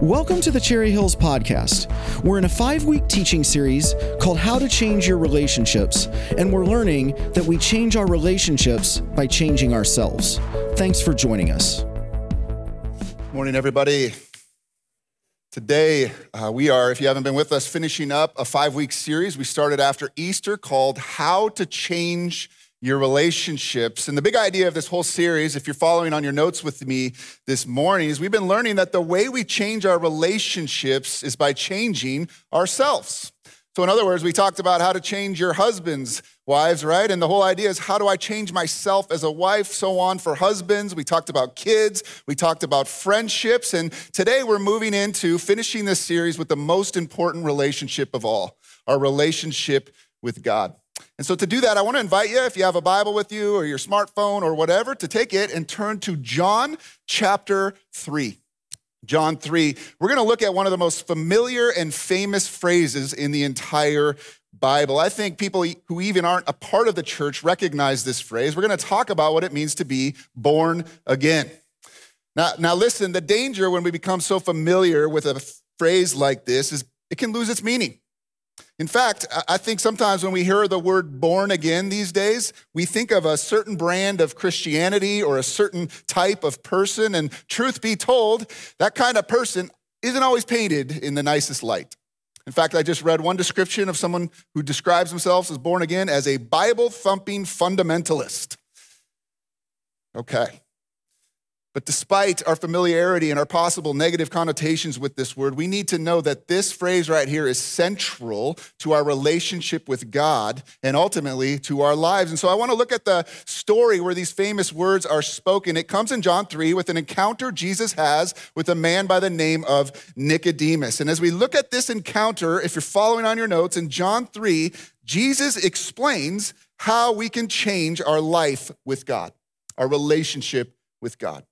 Welcome to the Cherry Hills Podcast. We're in a five week teaching series called How to Change Your Relationships, and we're learning that we change our relationships by changing ourselves. Thanks for joining us. Morning, everybody. Today, uh, we are, if you haven't been with us, finishing up a five week series we started after Easter called How to Change your relationships. And the big idea of this whole series, if you're following on your notes with me this morning, is we've been learning that the way we change our relationships is by changing ourselves. So, in other words, we talked about how to change your husbands, wives, right? And the whole idea is how do I change myself as a wife, so on for husbands. We talked about kids, we talked about friendships. And today we're moving into finishing this series with the most important relationship of all our relationship with God. And so, to do that, I want to invite you, if you have a Bible with you or your smartphone or whatever, to take it and turn to John chapter 3. John 3. We're going to look at one of the most familiar and famous phrases in the entire Bible. I think people who even aren't a part of the church recognize this phrase. We're going to talk about what it means to be born again. Now, now listen, the danger when we become so familiar with a phrase like this is it can lose its meaning. In fact, I think sometimes when we hear the word born again these days, we think of a certain brand of Christianity or a certain type of person. And truth be told, that kind of person isn't always painted in the nicest light. In fact, I just read one description of someone who describes themselves as born again as a Bible thumping fundamentalist. Okay. But despite our familiarity and our possible negative connotations with this word, we need to know that this phrase right here is central to our relationship with God and ultimately to our lives. And so I want to look at the story where these famous words are spoken. It comes in John 3 with an encounter Jesus has with a man by the name of Nicodemus. And as we look at this encounter, if you're following on your notes, in John 3, Jesus explains how we can change our life with God, our relationship with God.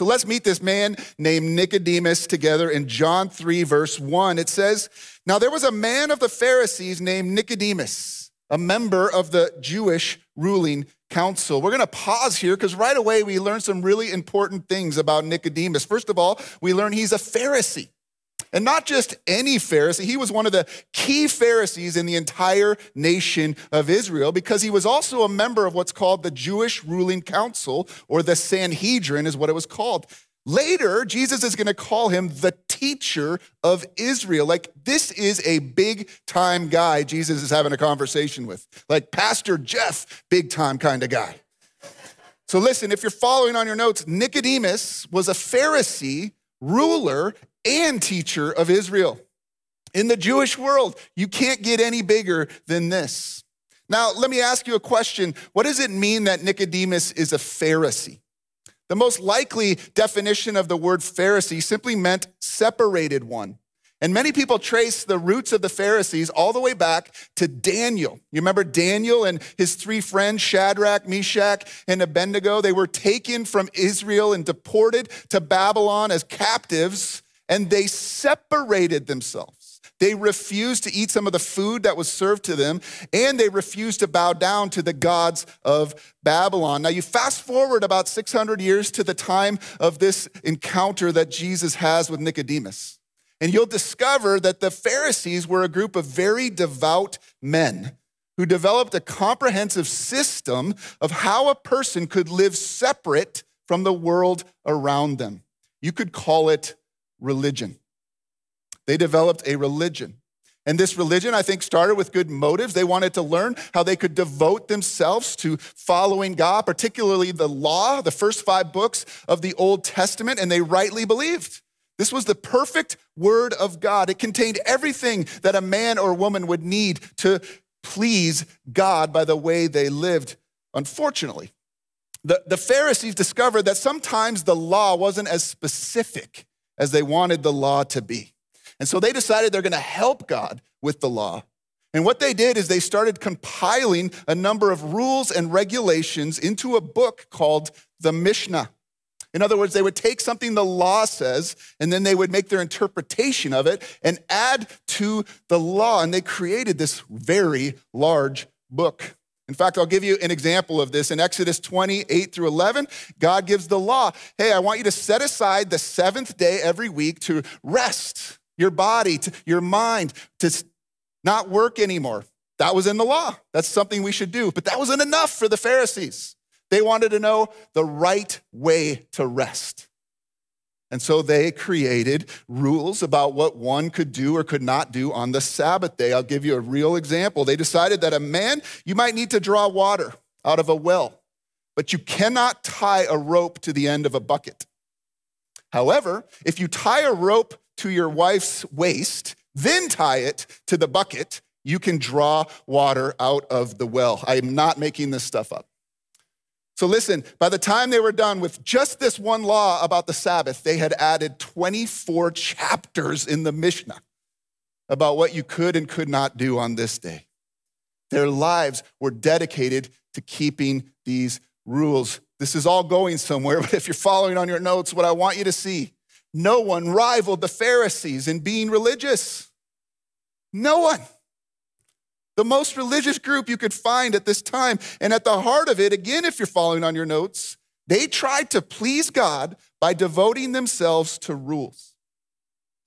So let's meet this man named Nicodemus together in John 3, verse 1. It says, Now there was a man of the Pharisees named Nicodemus, a member of the Jewish ruling council. We're going to pause here because right away we learn some really important things about Nicodemus. First of all, we learn he's a Pharisee. And not just any Pharisee, he was one of the key Pharisees in the entire nation of Israel because he was also a member of what's called the Jewish ruling council, or the Sanhedrin is what it was called. Later, Jesus is going to call him the teacher of Israel. Like, this is a big time guy Jesus is having a conversation with. Like, Pastor Jeff, big time kind of guy. So, listen, if you're following on your notes, Nicodemus was a Pharisee ruler and teacher of Israel. In the Jewish world, you can't get any bigger than this. Now, let me ask you a question. What does it mean that Nicodemus is a Pharisee? The most likely definition of the word Pharisee simply meant separated one. And many people trace the roots of the Pharisees all the way back to Daniel. You remember Daniel and his three friends, Shadrach, Meshach, and Abednego? They were taken from Israel and deported to Babylon as captives and they separated themselves. They refused to eat some of the food that was served to them, and they refused to bow down to the gods of Babylon. Now, you fast forward about 600 years to the time of this encounter that Jesus has with Nicodemus, and you'll discover that the Pharisees were a group of very devout men who developed a comprehensive system of how a person could live separate from the world around them. You could call it religion. They developed a religion. And this religion, I think, started with good motives. They wanted to learn how they could devote themselves to following God, particularly the law, the first five books of the Old Testament, and they rightly believed. This was the perfect word of God. It contained everything that a man or woman would need to please God by the way they lived. Unfortunately, the, the Pharisees discovered that sometimes the law wasn't as specific as they wanted the law to be. And so they decided they're going to help God with the law. And what they did is they started compiling a number of rules and regulations into a book called the Mishnah. In other words, they would take something the law says and then they would make their interpretation of it and add to the law. And they created this very large book. In fact, I'll give you an example of this. In Exodus 20, 8 through 11, God gives the law hey, I want you to set aside the seventh day every week to rest your body, to your mind, to not work anymore. That was in the law. That's something we should do. But that wasn't enough for the Pharisees. They wanted to know the right way to rest. And so they created rules about what one could do or could not do on the Sabbath day. I'll give you a real example. They decided that a man, you might need to draw water out of a well, but you cannot tie a rope to the end of a bucket. However, if you tie a rope to your wife's waist, then tie it to the bucket, you can draw water out of the well. I am not making this stuff up. So listen, by the time they were done with just this one law about the Sabbath, they had added 24 chapters in the Mishnah about what you could and could not do on this day. Their lives were dedicated to keeping these rules. This is all going somewhere, but if you're following on your notes, what I want you to see no one rivaled the Pharisees in being religious. No one the most religious group you could find at this time. And at the heart of it, again, if you're following on your notes, they tried to please God by devoting themselves to rules.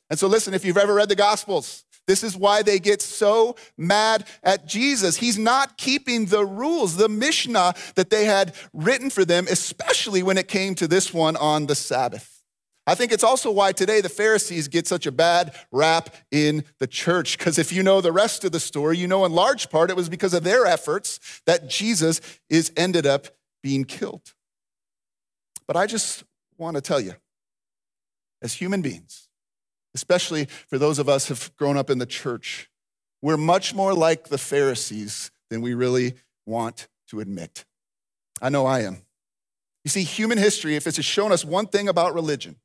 And so, listen, if you've ever read the Gospels, this is why they get so mad at Jesus. He's not keeping the rules, the Mishnah that they had written for them, especially when it came to this one on the Sabbath. I think it's also why today the Pharisees get such a bad rap in the church. Because if you know the rest of the story, you know in large part it was because of their efforts that Jesus is ended up being killed. But I just want to tell you, as human beings, especially for those of us who've grown up in the church, we're much more like the Pharisees than we really want to admit. I know I am. You see, human history, if it's shown us one thing about religion,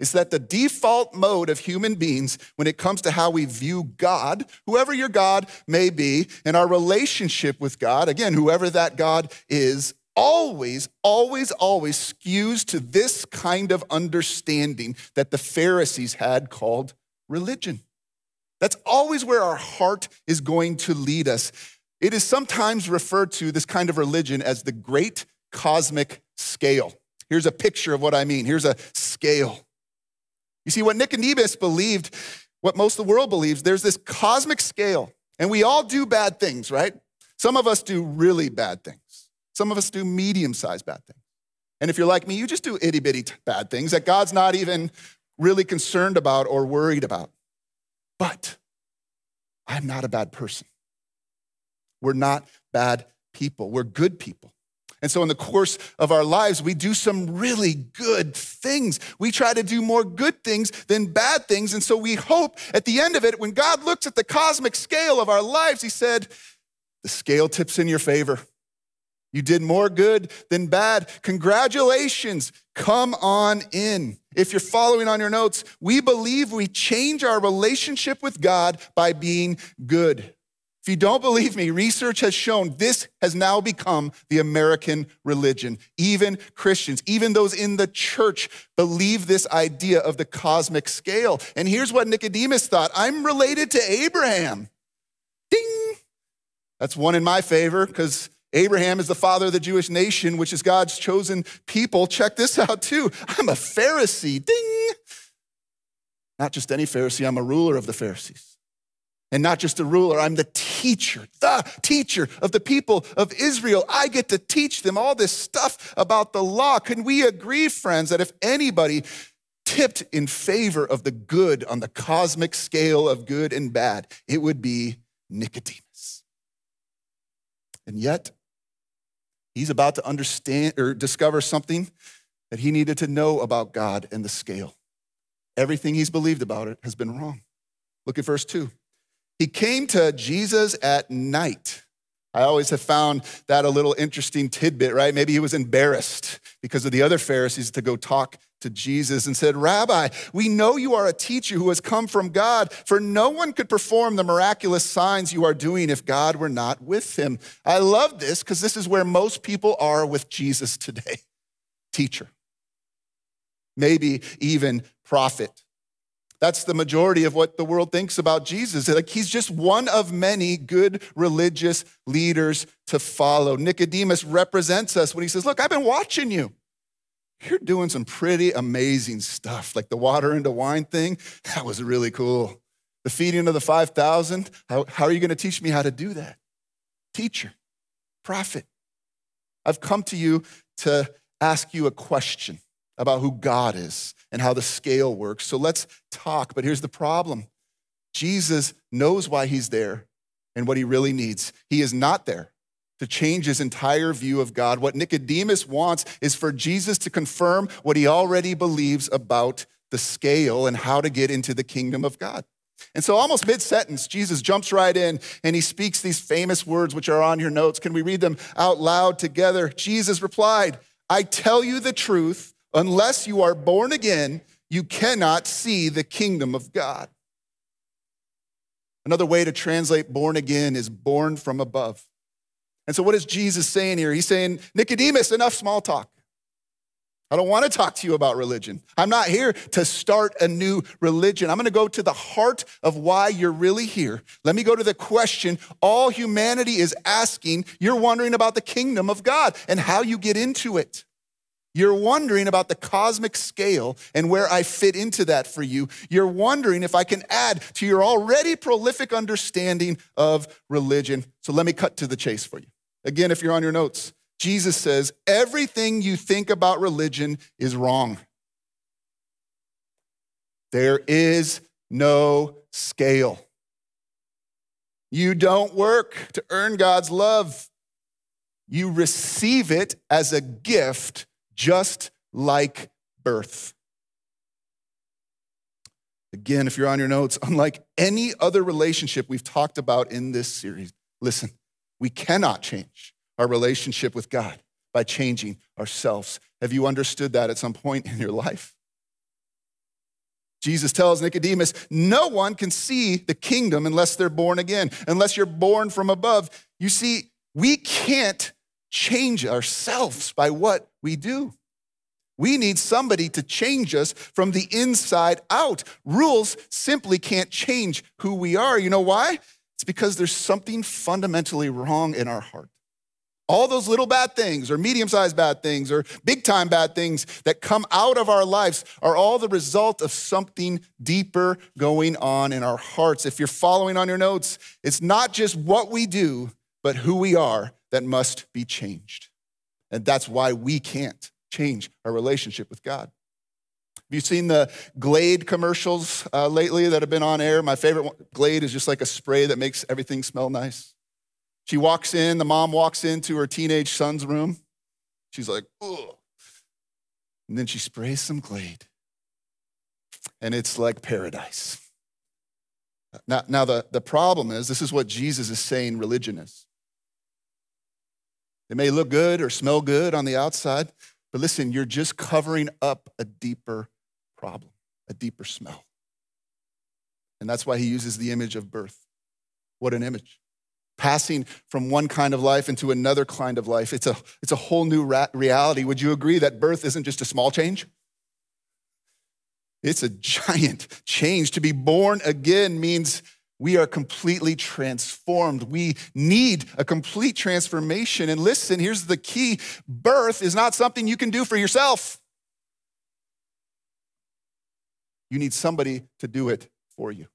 is that the default mode of human beings when it comes to how we view God, whoever your God may be, and our relationship with God, again, whoever that God is, always, always, always skews to this kind of understanding that the Pharisees had called religion. That's always where our heart is going to lead us. It is sometimes referred to, this kind of religion, as the great cosmic scale. Here's a picture of what I mean. Here's a scale. You see, what Nicodemus believed, what most of the world believes, there's this cosmic scale, and we all do bad things, right? Some of us do really bad things. Some of us do medium sized bad things. And if you're like me, you just do itty bitty bad things that God's not even really concerned about or worried about. But I'm not a bad person. We're not bad people, we're good people. And so, in the course of our lives, we do some really good things. We try to do more good things than bad things. And so, we hope at the end of it, when God looks at the cosmic scale of our lives, He said, The scale tips in your favor. You did more good than bad. Congratulations. Come on in. If you're following on your notes, we believe we change our relationship with God by being good. If you don't believe me, research has shown this has now become the American religion. Even Christians, even those in the church, believe this idea of the cosmic scale. And here's what Nicodemus thought I'm related to Abraham. Ding! That's one in my favor because Abraham is the father of the Jewish nation, which is God's chosen people. Check this out too. I'm a Pharisee. Ding! Not just any Pharisee, I'm a ruler of the Pharisees and not just a ruler. I'm the teacher, the teacher of the people of Israel. I get to teach them all this stuff about the law. Can we agree, friends, that if anybody tipped in favor of the good on the cosmic scale of good and bad, it would be Nicodemus. And yet, he's about to understand or discover something that he needed to know about God and the scale. Everything he's believed about it has been wrong. Look at verse 2. He came to Jesus at night. I always have found that a little interesting tidbit, right? Maybe he was embarrassed because of the other Pharisees to go talk to Jesus and said, Rabbi, we know you are a teacher who has come from God, for no one could perform the miraculous signs you are doing if God were not with him. I love this because this is where most people are with Jesus today teacher, maybe even prophet. That's the majority of what the world thinks about Jesus. Like he's just one of many good religious leaders to follow. Nicodemus represents us when he says, Look, I've been watching you. You're doing some pretty amazing stuff, like the water into wine thing. That was really cool. The feeding of the 5,000. How, how are you going to teach me how to do that? Teacher, prophet, I've come to you to ask you a question about who God is and how the scale works. So let's talk. But here's the problem Jesus knows why he's there and what he really needs. He is not there to change his entire view of God. What Nicodemus wants is for Jesus to confirm what he already believes about the scale and how to get into the kingdom of God. And so, almost mid sentence, Jesus jumps right in and he speaks these famous words, which are on your notes. Can we read them out loud together? Jesus replied, I tell you the truth. Unless you are born again, you cannot see the kingdom of God. Another way to translate born again is born from above. And so, what is Jesus saying here? He's saying, Nicodemus, enough small talk. I don't want to talk to you about religion. I'm not here to start a new religion. I'm going to go to the heart of why you're really here. Let me go to the question all humanity is asking. You're wondering about the kingdom of God and how you get into it. You're wondering about the cosmic scale and where I fit into that for you. You're wondering if I can add to your already prolific understanding of religion. So let me cut to the chase for you. Again, if you're on your notes, Jesus says, everything you think about religion is wrong. There is no scale. You don't work to earn God's love. You receive it as a gift just like birth. Again, if you're on your notes, unlike any other relationship we've talked about in this series, listen, we cannot change our relationship with God by changing ourselves. Have you understood that at some point in your life? Jesus tells Nicodemus, no one can see the kingdom unless they're born again, unless you're born from above. You see, we can't change ourselves by what we do. We need somebody to change us from the inside out. Rules simply can't change who we are. You know why? It's because there's something fundamentally wrong in our heart. All those little bad things, or medium sized bad things, or big time bad things that come out of our lives are all the result of something deeper going on in our hearts. If you're following on your notes, it's not just what we do, but who we are that must be changed. And that's why we can't change our relationship with God. Have you seen the Glade commercials uh, lately that have been on air? My favorite one, Glade is just like a spray that makes everything smell nice. She walks in, the mom walks into her teenage son's room. She's like, ugh. And then she sprays some Glade. And it's like paradise. Now, now the, the problem is this is what Jesus is saying religion is. It may look good or smell good on the outside, but listen, you're just covering up a deeper problem, a deeper smell. And that's why he uses the image of birth. What an image. Passing from one kind of life into another kind of life. It's a, it's a whole new reality. Would you agree that birth isn't just a small change? It's a giant change. To be born again means we are completely transformed. We need a complete transformation. And listen, here's the key birth is not something you can do for yourself. You need somebody to do it for you.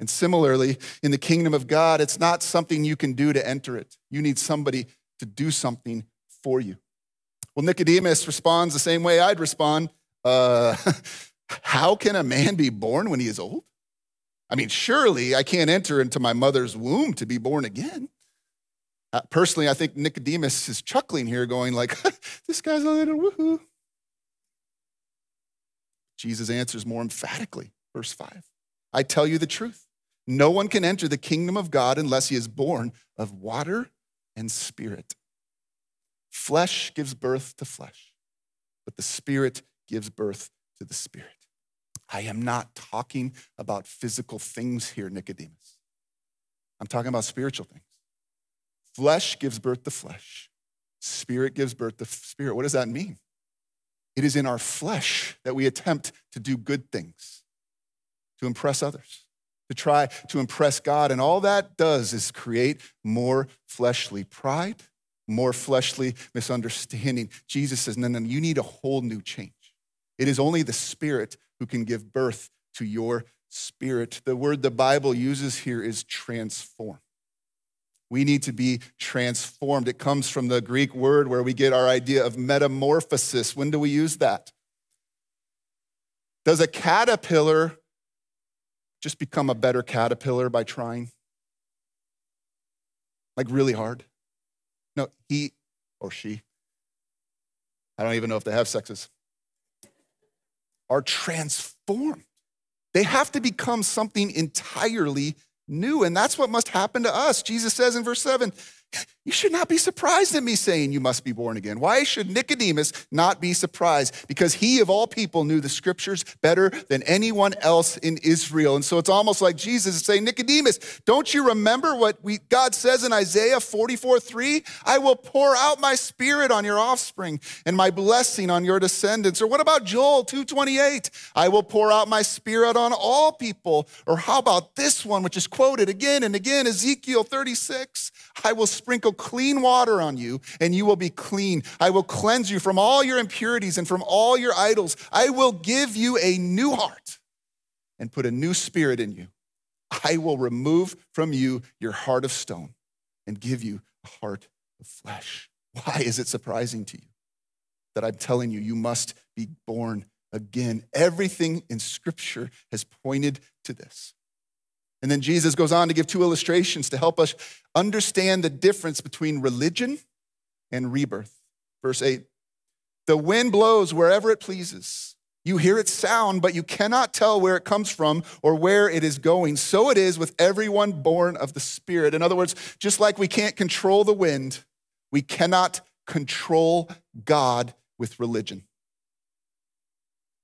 And similarly, in the kingdom of God, it's not something you can do to enter it. You need somebody to do something for you. Well, Nicodemus responds the same way I'd respond uh, How can a man be born when he is old? I mean, surely I can't enter into my mother's womb to be born again. Uh, personally, I think Nicodemus is chuckling here, going like, "This guy's a little woohoo." Jesus answers more emphatically, verse five. I tell you the truth: no one can enter the kingdom of God unless he is born of water and spirit. Flesh gives birth to flesh, but the spirit gives birth to the spirit. I am not talking about physical things here, Nicodemus. I'm talking about spiritual things. Flesh gives birth to flesh, spirit gives birth to spirit. What does that mean? It is in our flesh that we attempt to do good things. to impress others, to try to impress God. And all that does is create more fleshly pride, more fleshly misunderstanding. Jesus says, no, no, you need a whole new change. It is only the Spirit who can give birth to your spirit. The word the Bible uses here is transform. We need to be transformed. It comes from the Greek word where we get our idea of metamorphosis. When do we use that? Does a caterpillar just become a better caterpillar by trying? Like really hard? No, he or she, I don't even know if they have sexes, are transformed. They have to become something entirely new. And that's what must happen to us. Jesus says in verse 7 you should not be surprised at me saying you must be born again. Why should Nicodemus not be surprised? Because he, of all people, knew the scriptures better than anyone else in Israel. And so it's almost like Jesus is saying, Nicodemus, don't you remember what we, God says in Isaiah 44 3? I will pour out my spirit on your offspring and my blessing on your descendants. Or what about Joel 2:28? I will pour out my spirit on all people. Or how about this one, which is quoted again and again, Ezekiel 36? I will sprinkle clean water on you, and you will be clean. I will cleanse you from all your impurities and from all your idols. I will give you a new heart and put a new spirit in you. I will remove from you your heart of stone and give you a heart of flesh. Why is it surprising to you that I'm telling you, you must be born again? Everything in Scripture has pointed to this. And then Jesus goes on to give two illustrations to help us understand the difference between religion and rebirth. Verse 8 The wind blows wherever it pleases. You hear its sound, but you cannot tell where it comes from or where it is going. So it is with everyone born of the Spirit. In other words, just like we can't control the wind, we cannot control God with religion.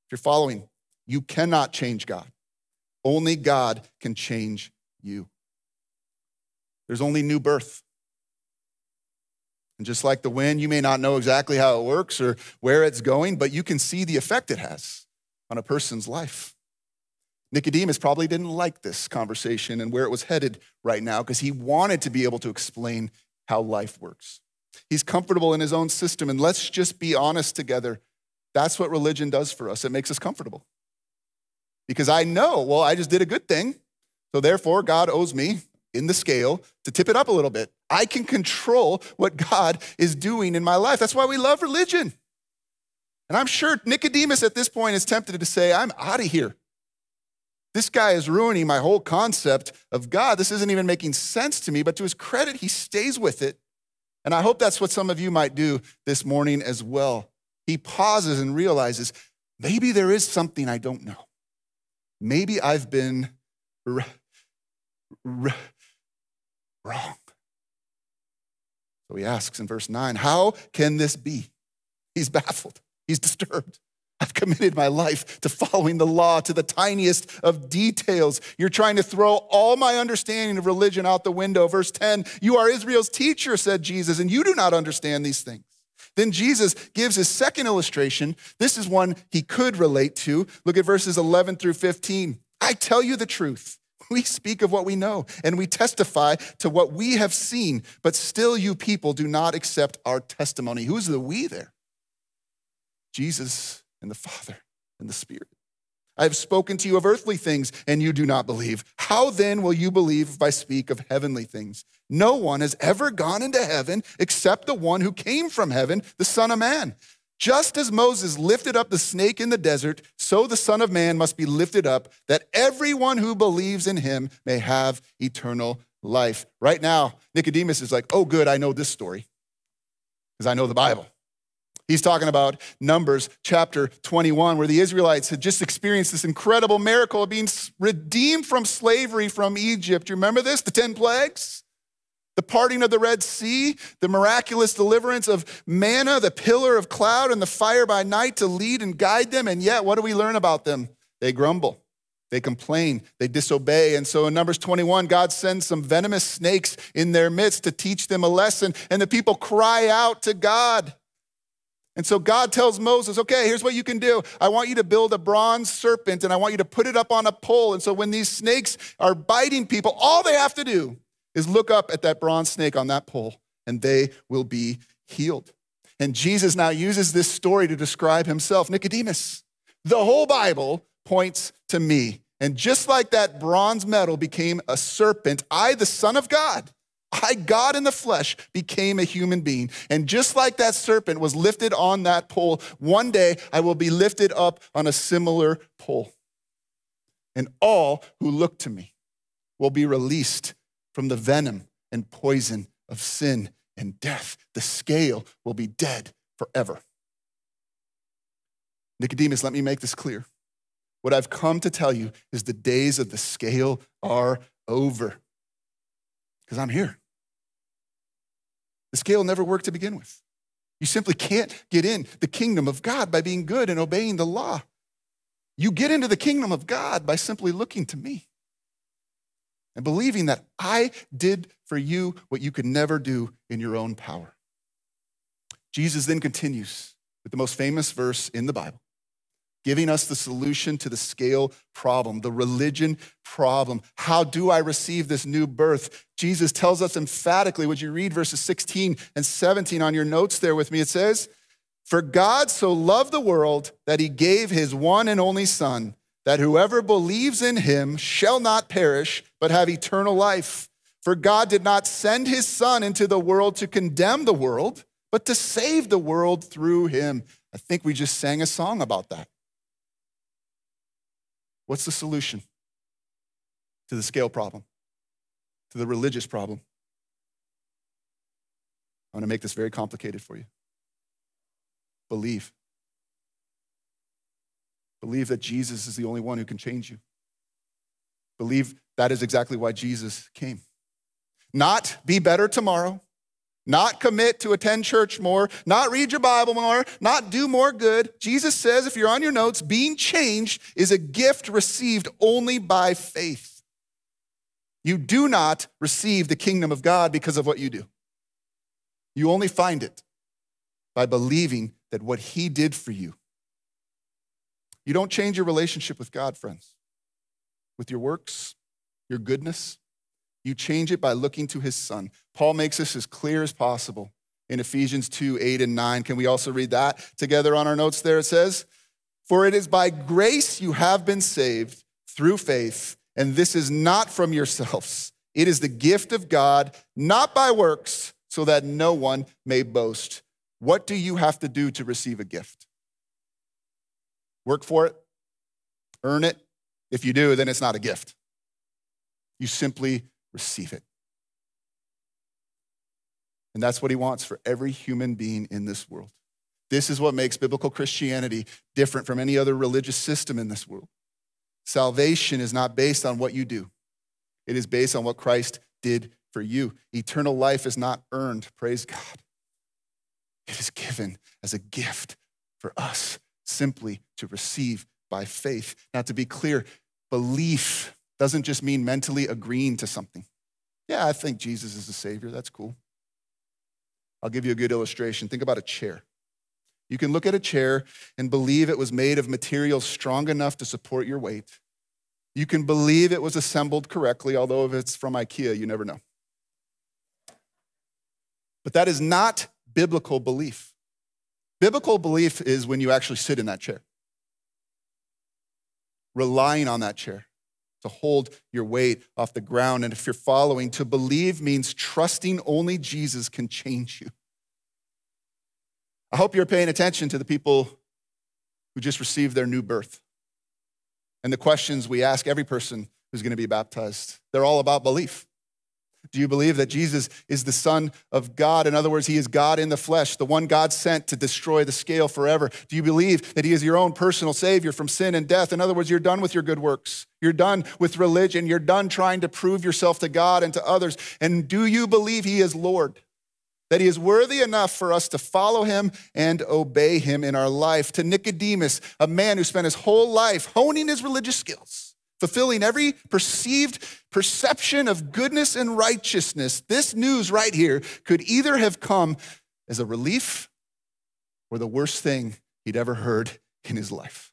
If you're following, you cannot change God. Only God can change you. There's only new birth. And just like the wind, you may not know exactly how it works or where it's going, but you can see the effect it has on a person's life. Nicodemus probably didn't like this conversation and where it was headed right now because he wanted to be able to explain how life works. He's comfortable in his own system, and let's just be honest together. That's what religion does for us. It makes us comfortable because I know, well, I just did a good thing. So therefore, God owes me in the scale to tip it up a little bit. I can control what God is doing in my life. That's why we love religion. And I'm sure Nicodemus at this point is tempted to say, I'm out of here. This guy is ruining my whole concept of God. This isn't even making sense to me, but to his credit, he stays with it. And I hope that's what some of you might do this morning as well. He pauses and realizes maybe there is something I don't know maybe I've been r- r- wrong. So he asks in verse 9, How can this be? He's baffled, he's disturbed. I've committed my life to following the law to the tiniest of details. You're trying to throw all my understanding of religion out the window. Verse 10 You are Israel's teacher, said Jesus, and you do not understand these things. Then Jesus gives his second illustration. This is one he could relate to. Look at verses 11 through 15. I tell you the truth. We speak of what we know and we testify to what we have seen, but still you people do not accept our testimony. Who's the we there? Jesus and the Father and the Spirit. I have spoken to you of earthly things, and you do not believe. How then will you believe if I speak of heavenly things? No one has ever gone into heaven except the one who came from heaven, the Son of Man. Just as Moses lifted up the snake in the desert, so the Son of Man must be lifted up, that everyone who believes in him may have eternal life. Right now, Nicodemus is like, oh, good, I know this story because I know the Bible. He's talking about Numbers chapter 21, where the Israelites had just experienced this incredible miracle of being redeemed from slavery from Egypt. You remember this? The 10 plagues? The parting of the Red Sea, the miraculous deliverance of manna, the pillar of cloud, and the fire by night to lead and guide them. And yet, what do we learn about them? They grumble. They complain, they disobey. And so in Numbers 21, God sends some venomous snakes in their midst to teach them a lesson. And the people cry out to God. And so God tells Moses, okay, here's what you can do. I want you to build a bronze serpent and I want you to put it up on a pole. And so when these snakes are biting people, all they have to do is look up at that bronze snake on that pole and they will be healed. And Jesus now uses this story to describe himself Nicodemus, the whole Bible points to me. And just like that bronze medal became a serpent, I, the Son of God, I, God in the flesh, became a human being. And just like that serpent was lifted on that pole, one day I will be lifted up on a similar pole. And all who look to me will be released from the venom and poison of sin and death. The scale will be dead forever. Nicodemus, let me make this clear. What I've come to tell you is the days of the scale are over because I'm here. The scale never worked to begin with. You simply can't get in the kingdom of God by being good and obeying the law. You get into the kingdom of God by simply looking to me and believing that I did for you what you could never do in your own power. Jesus then continues with the most famous verse in the Bible giving us the solution to the scale problem, the religion problem. How do I receive this new birth? Jesus tells us emphatically, would you read verses 16 and 17 on your notes there with me? It says, For God so loved the world that he gave his one and only Son, that whoever believes in him shall not perish, but have eternal life. For God did not send his Son into the world to condemn the world, but to save the world through him. I think we just sang a song about that. What's the solution to the scale problem, to the religious problem? I want to make this very complicated for you. Believe. Believe that Jesus is the only one who can change you. Believe that is exactly why Jesus came. Not be better tomorrow, not commit to attend church more, not read your Bible more, not do more good. Jesus says, if you're on your notes, being changed is a gift received only by faith. You do not receive the kingdom of God because of what you do. You only find it by believing that what he did for you. You don't change your relationship with God, friends, with your works, your goodness, you change it by looking to his son. Paul makes this as clear as possible in Ephesians 2 8 and 9. Can we also read that together on our notes there? It says, For it is by grace you have been saved through faith, and this is not from yourselves. It is the gift of God, not by works, so that no one may boast. What do you have to do to receive a gift? Work for it? Earn it? If you do, then it's not a gift. You simply receive it. And that's what he wants for every human being in this world. This is what makes biblical Christianity different from any other religious system in this world. Salvation is not based on what you do, it is based on what Christ did for you. Eternal life is not earned, praise God. It is given as a gift for us simply to receive by faith. Now, to be clear, belief doesn't just mean mentally agreeing to something. Yeah, I think Jesus is the Savior. That's cool. I'll give you a good illustration. Think about a chair. You can look at a chair and believe it was made of materials strong enough to support your weight. You can believe it was assembled correctly, although if it's from IKEA, you never know. But that is not biblical belief. Biblical belief is when you actually sit in that chair, relying on that chair to hold your weight off the ground. And if you're following, to believe means trusting only Jesus can change you. I hope you're paying attention to the people who just received their new birth and the questions we ask every person who's going to be baptized. They're all about belief. Do you believe that Jesus is the Son of God? In other words, He is God in the flesh, the one God sent to destroy the scale forever. Do you believe that He is your own personal Savior from sin and death? In other words, you're done with your good works. You're done with religion. You're done trying to prove yourself to God and to others. And do you believe He is Lord? That He is worthy enough for us to follow Him and obey Him in our life? To Nicodemus, a man who spent his whole life honing his religious skills fulfilling every perceived perception of goodness and righteousness, this news right here could either have come as a relief or the worst thing he'd ever heard in his life.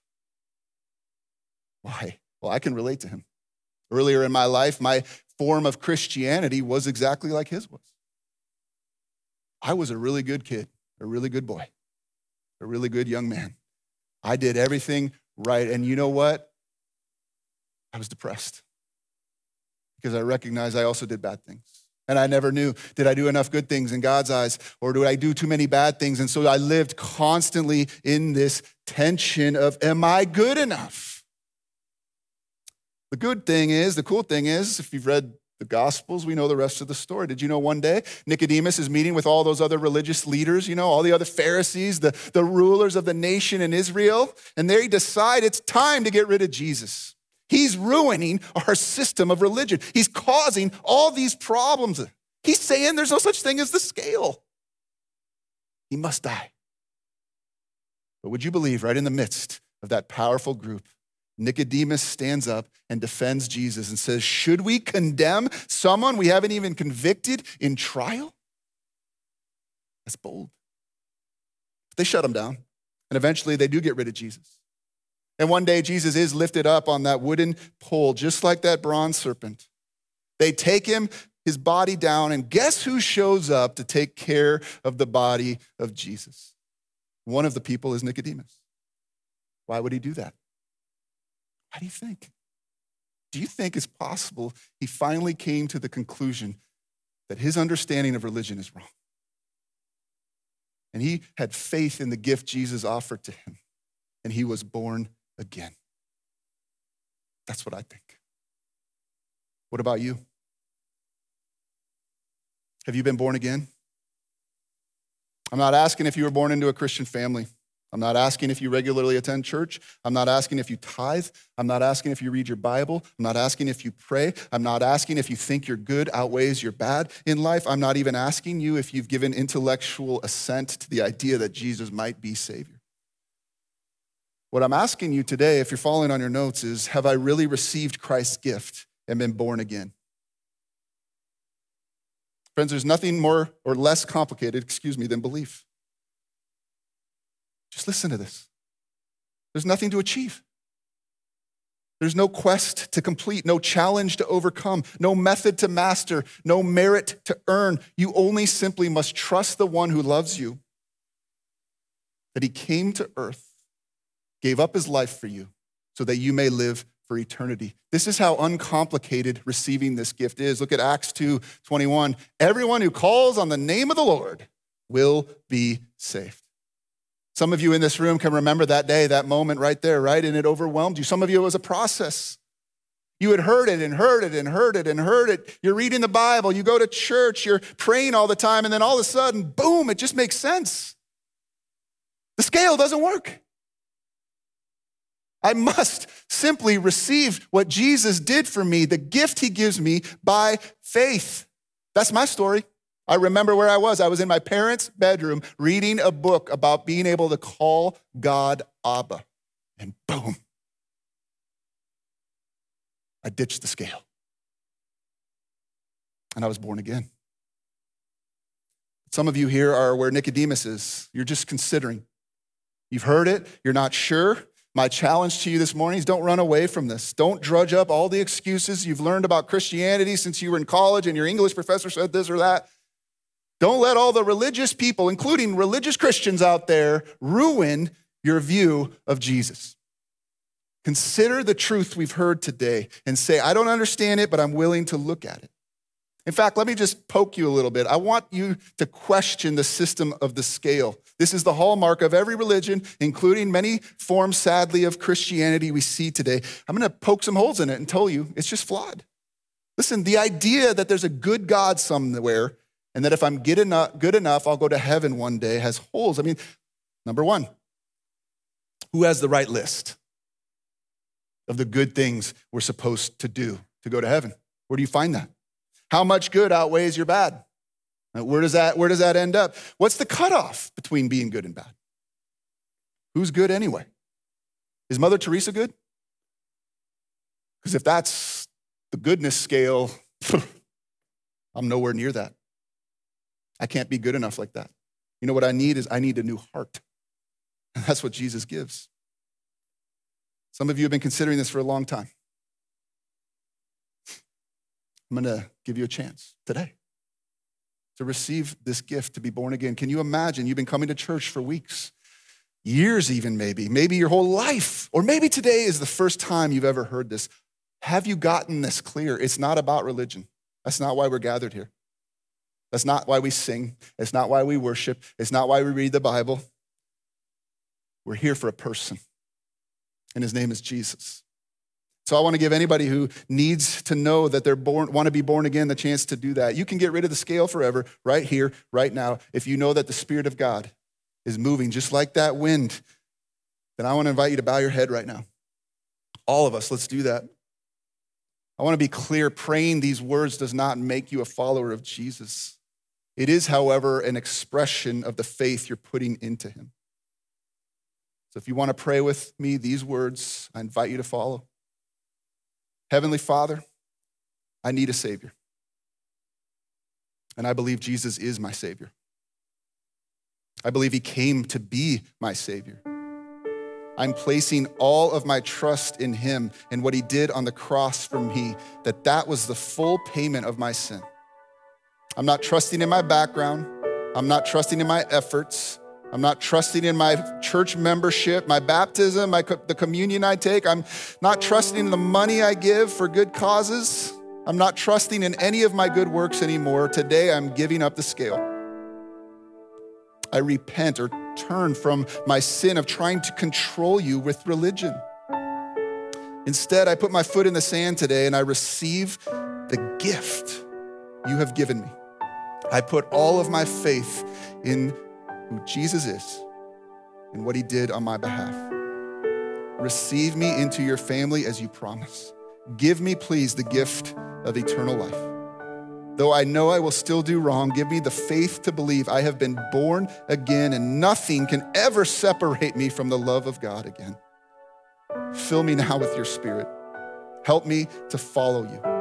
Why? Well, I can relate to him. Earlier in my life, my form of Christianity was exactly like his was. I was a really good kid, a really good boy, a really good young man. I did everything right. And you know what? I was depressed because I recognized I also did bad things. And I never knew did I do enough good things in God's eyes or do I do too many bad things? And so I lived constantly in this tension of, am I good enough? The good thing is, the cool thing is, if you've read the Gospels, we know the rest of the story. Did you know one day Nicodemus is meeting with all those other religious leaders, you know, all the other Pharisees, the, the rulers of the nation in Israel, and they decide it's time to get rid of Jesus. He's ruining our system of religion. He's causing all these problems. He's saying there's no such thing as the scale. He must die. But would you believe, right in the midst of that powerful group, Nicodemus stands up and defends Jesus and says, Should we condemn someone we haven't even convicted in trial? That's bold. They shut him down, and eventually they do get rid of Jesus. And one day Jesus is lifted up on that wooden pole, just like that bronze serpent. They take him, his body down, and guess who shows up to take care of the body of Jesus? One of the people is Nicodemus. Why would he do that? How do you think? Do you think it's possible he finally came to the conclusion that his understanding of religion is wrong? And he had faith in the gift Jesus offered to him, and he was born again. That's what I think. What about you? Have you been born again? I'm not asking if you were born into a Christian family. I'm not asking if you regularly attend church. I'm not asking if you tithe. I'm not asking if you read your Bible. I'm not asking if you pray. I'm not asking if you think your good outweighs your bad in life. I'm not even asking you if you've given intellectual assent to the idea that Jesus might be Savior. What I'm asking you today, if you're following on your notes, is have I really received Christ's gift and been born again? Friends, there's nothing more or less complicated, excuse me, than belief. Just listen to this. There's nothing to achieve. There's no quest to complete, no challenge to overcome, no method to master, no merit to earn. You only simply must trust the one who loves you, that he came to earth gave up his life for you so that you may live for eternity. This is how uncomplicated receiving this gift is. Look at Acts 2 21. Everyone who calls on the name of the Lord will be saved. Some of you in this room can remember that day, that moment right there, right? And it overwhelmed you. Some of you, it was a process. You had heard it and heard it and heard it and heard it. You're reading the Bible, you go to church, you're praying all the time, and then all of a sudden, boom, it just makes sense. The scale doesn't work. I must simply receive what Jesus did for me, the gift he gives me by faith. That's my story. I remember where I was. I was in my parents' bedroom reading a book about being able to call God Abba. And boom, I ditched the scale. And I was born again. Some of you here are where Nicodemus is. You're just considering. You've heard it, you're not sure, my challenge to you this morning is don't run away from this. Don't drudge up all the excuses you've learned about Christianity since you were in college and your English professor said this or that. Don't let all the religious people, including religious Christians out there, ruin your view of Jesus. Consider the truth we've heard today and say, I don't understand it, but I'm willing to look at it. In fact, let me just poke you a little bit. I want you to question the system of the scale. This is the hallmark of every religion, including many forms, sadly, of Christianity we see today. I'm going to poke some holes in it and tell you it's just flawed. Listen, the idea that there's a good God somewhere and that if I'm good enough, good enough, I'll go to heaven one day has holes. I mean, number one, who has the right list of the good things we're supposed to do to go to heaven? Where do you find that? How much good outweighs your bad? Where does that, where does that end up? What's the cutoff between being good and bad? Who's good anyway? Is Mother Teresa good? Because if that's the goodness scale, I'm nowhere near that. I can't be good enough like that. You know what I need is I need a new heart. And that's what Jesus gives. Some of you have been considering this for a long time. I'm going to give you a chance today to receive this gift, to be born again. Can you imagine? You've been coming to church for weeks, years, even maybe, maybe your whole life, or maybe today is the first time you've ever heard this. Have you gotten this clear? It's not about religion. That's not why we're gathered here. That's not why we sing. It's not why we worship. It's not why we read the Bible. We're here for a person, and his name is Jesus. So I want to give anybody who needs to know that they're born, want to be born again, the chance to do that. You can get rid of the scale forever right here, right now, if you know that the Spirit of God is moving just like that wind. Then I want to invite you to bow your head right now. All of us, let's do that. I want to be clear praying these words does not make you a follower of Jesus. It is, however, an expression of the faith you're putting into him. So if you want to pray with me these words, I invite you to follow. Heavenly Father, I need a Savior. And I believe Jesus is my Savior. I believe He came to be my Savior. I'm placing all of my trust in Him and what He did on the cross for me, that that was the full payment of my sin. I'm not trusting in my background, I'm not trusting in my efforts. I'm not trusting in my church membership, my baptism, my, the communion I take. I'm not trusting in the money I give for good causes. I'm not trusting in any of my good works anymore. Today, I'm giving up the scale. I repent or turn from my sin of trying to control you with religion. Instead, I put my foot in the sand today and I receive the gift you have given me. I put all of my faith in who Jesus is and what he did on my behalf. Receive me into your family as you promise. Give me, please, the gift of eternal life. Though I know I will still do wrong, give me the faith to believe I have been born again and nothing can ever separate me from the love of God again. Fill me now with your spirit. Help me to follow you.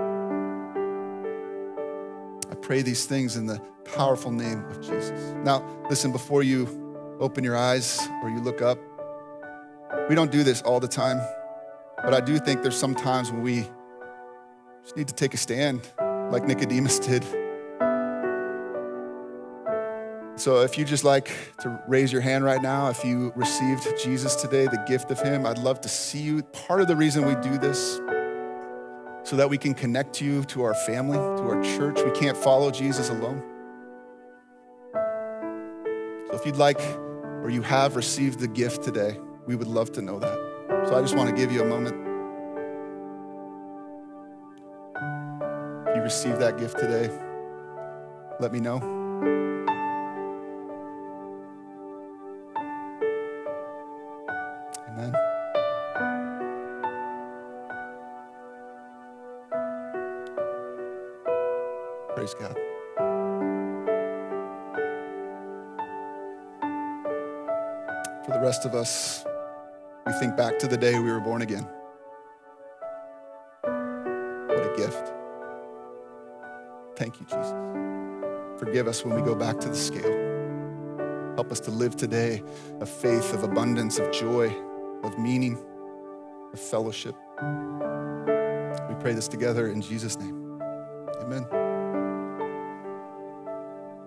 Pray these things in the powerful name of Jesus. Now, listen, before you open your eyes or you look up, we don't do this all the time, but I do think there's some times when we just need to take a stand like Nicodemus did. So if you just like to raise your hand right now, if you received Jesus today, the gift of Him, I'd love to see you. Part of the reason we do this so that we can connect you to our family, to our church. We can't follow Jesus alone. So if you'd like or you have received the gift today, we would love to know that. So I just want to give you a moment. If you received that gift today, let me know. Amen. Praise God. For the rest of us, we think back to the day we were born again. What a gift. Thank you, Jesus. Forgive us when we go back to the scale. Help us to live today a faith of abundance, of joy, of meaning, of fellowship. We pray this together in Jesus' name. Amen.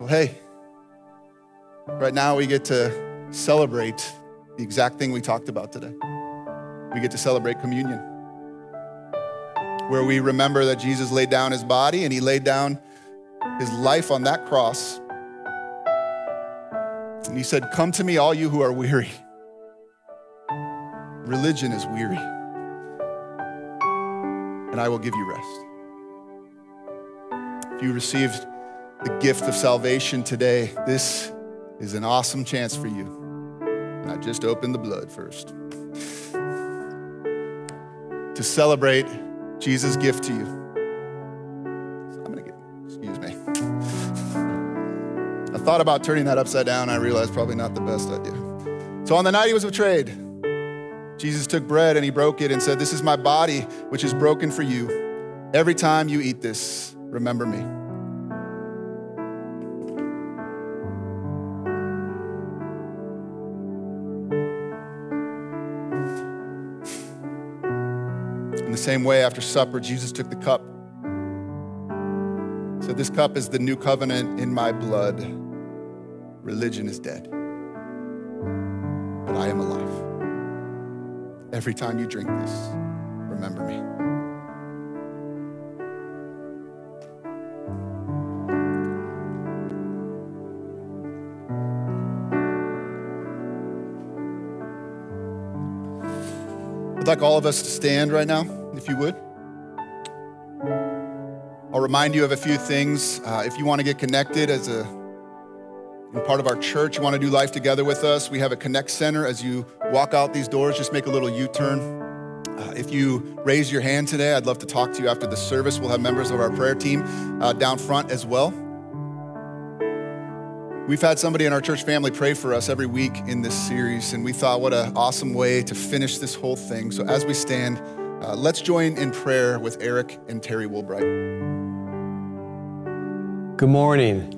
Hey, right now we get to celebrate the exact thing we talked about today. We get to celebrate communion, where we remember that Jesus laid down his body and he laid down his life on that cross. And he said, Come to me, all you who are weary. Religion is weary, and I will give you rest. If you received the gift of salvation today, this is an awesome chance for you. And I just opened the blood first. To celebrate Jesus' gift to you. So I'm gonna get, excuse me. I thought about turning that upside down. I realized probably not the best idea. So on the night he was betrayed, Jesus took bread and he broke it and said, This is my body, which is broken for you. Every time you eat this, remember me. Same way, after supper, Jesus took the cup. Said, This cup is the new covenant in my blood. Religion is dead, but I am alive. Every time you drink this, remember me. I'd like all of us to stand right now, you would. I'll remind you of a few things. Uh, if you want to get connected as a part of our church, you want to do life together with us, we have a Connect Center. As you walk out these doors, just make a little U turn. Uh, if you raise your hand today, I'd love to talk to you after the service. We'll have members of our prayer team uh, down front as well. We've had somebody in our church family pray for us every week in this series, and we thought what an awesome way to finish this whole thing. So as we stand, uh, let's join in prayer with Eric and Terry Woolbright. Good morning.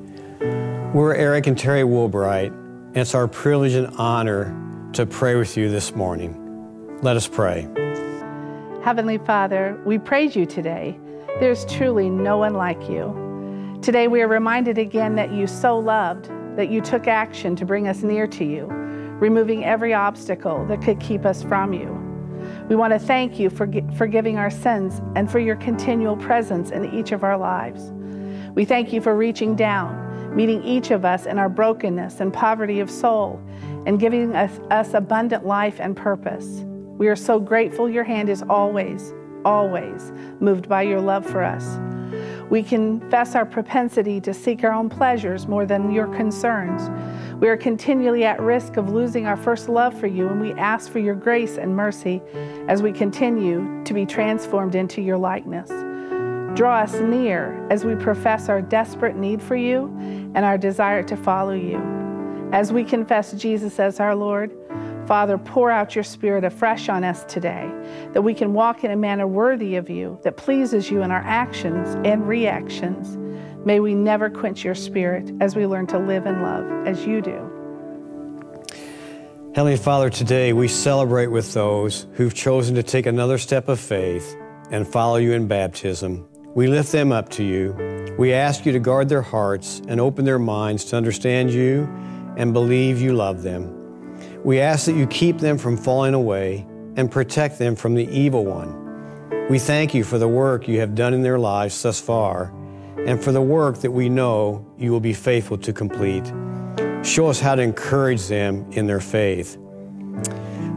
We're Eric and Terry Woolbright, and it's our privilege and honor to pray with you this morning. Let us pray. Heavenly Father, we praise you today. There's truly no one like you. Today we are reminded again that you so loved, that you took action to bring us near to you, removing every obstacle that could keep us from you. We want to thank you for forgiving our sins and for your continual presence in each of our lives. We thank you for reaching down, meeting each of us in our brokenness and poverty of soul, and giving us, us abundant life and purpose. We are so grateful your hand is always, always moved by your love for us. We confess our propensity to seek our own pleasures more than your concerns. We are continually at risk of losing our first love for you, and we ask for your grace and mercy as we continue to be transformed into your likeness. Draw us near as we profess our desperate need for you and our desire to follow you. As we confess Jesus as our Lord, Father, pour out your Spirit afresh on us today, that we can walk in a manner worthy of you, that pleases you in our actions and reactions. May we never quench your Spirit as we learn to live and love as you do. Heavenly Father, today we celebrate with those who've chosen to take another step of faith and follow you in baptism. We lift them up to you. We ask you to guard their hearts and open their minds to understand you and believe you love them. We ask that you keep them from falling away and protect them from the evil one. We thank you for the work you have done in their lives thus far and for the work that we know you will be faithful to complete. Show us how to encourage them in their faith.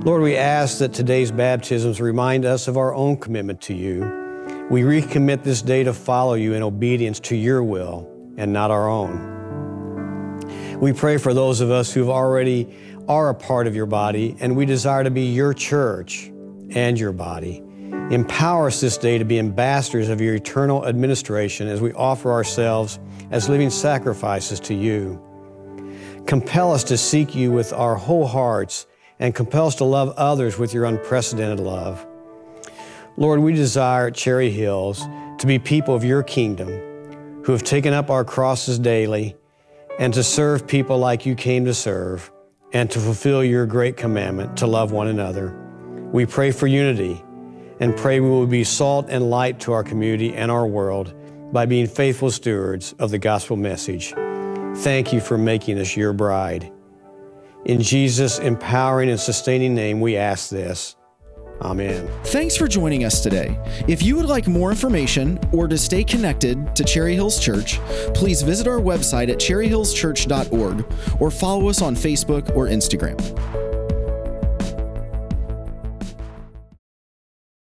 Lord, we ask that today's baptisms remind us of our own commitment to you we recommit this day to follow you in obedience to your will and not our own. We pray for those of us who've already are a part of your body, and we desire to be your church and your body. Empower us this day to be ambassadors of your eternal administration as we offer ourselves as living sacrifices to you. Compel us to seek you with our whole hearts and compel us to love others with your unprecedented love. Lord, we desire at Cherry Hills to be people of your kingdom who have taken up our crosses daily and to serve people like you came to serve and to fulfill your great commandment to love one another. We pray for unity and pray we will be salt and light to our community and our world by being faithful stewards of the gospel message. Thank you for making us your bride. In Jesus' empowering and sustaining name, we ask this. Amen. Thanks for joining us today. If you would like more information or to stay connected to Cherry Hills Church, please visit our website at cherryhillschurch.org or follow us on Facebook or Instagram.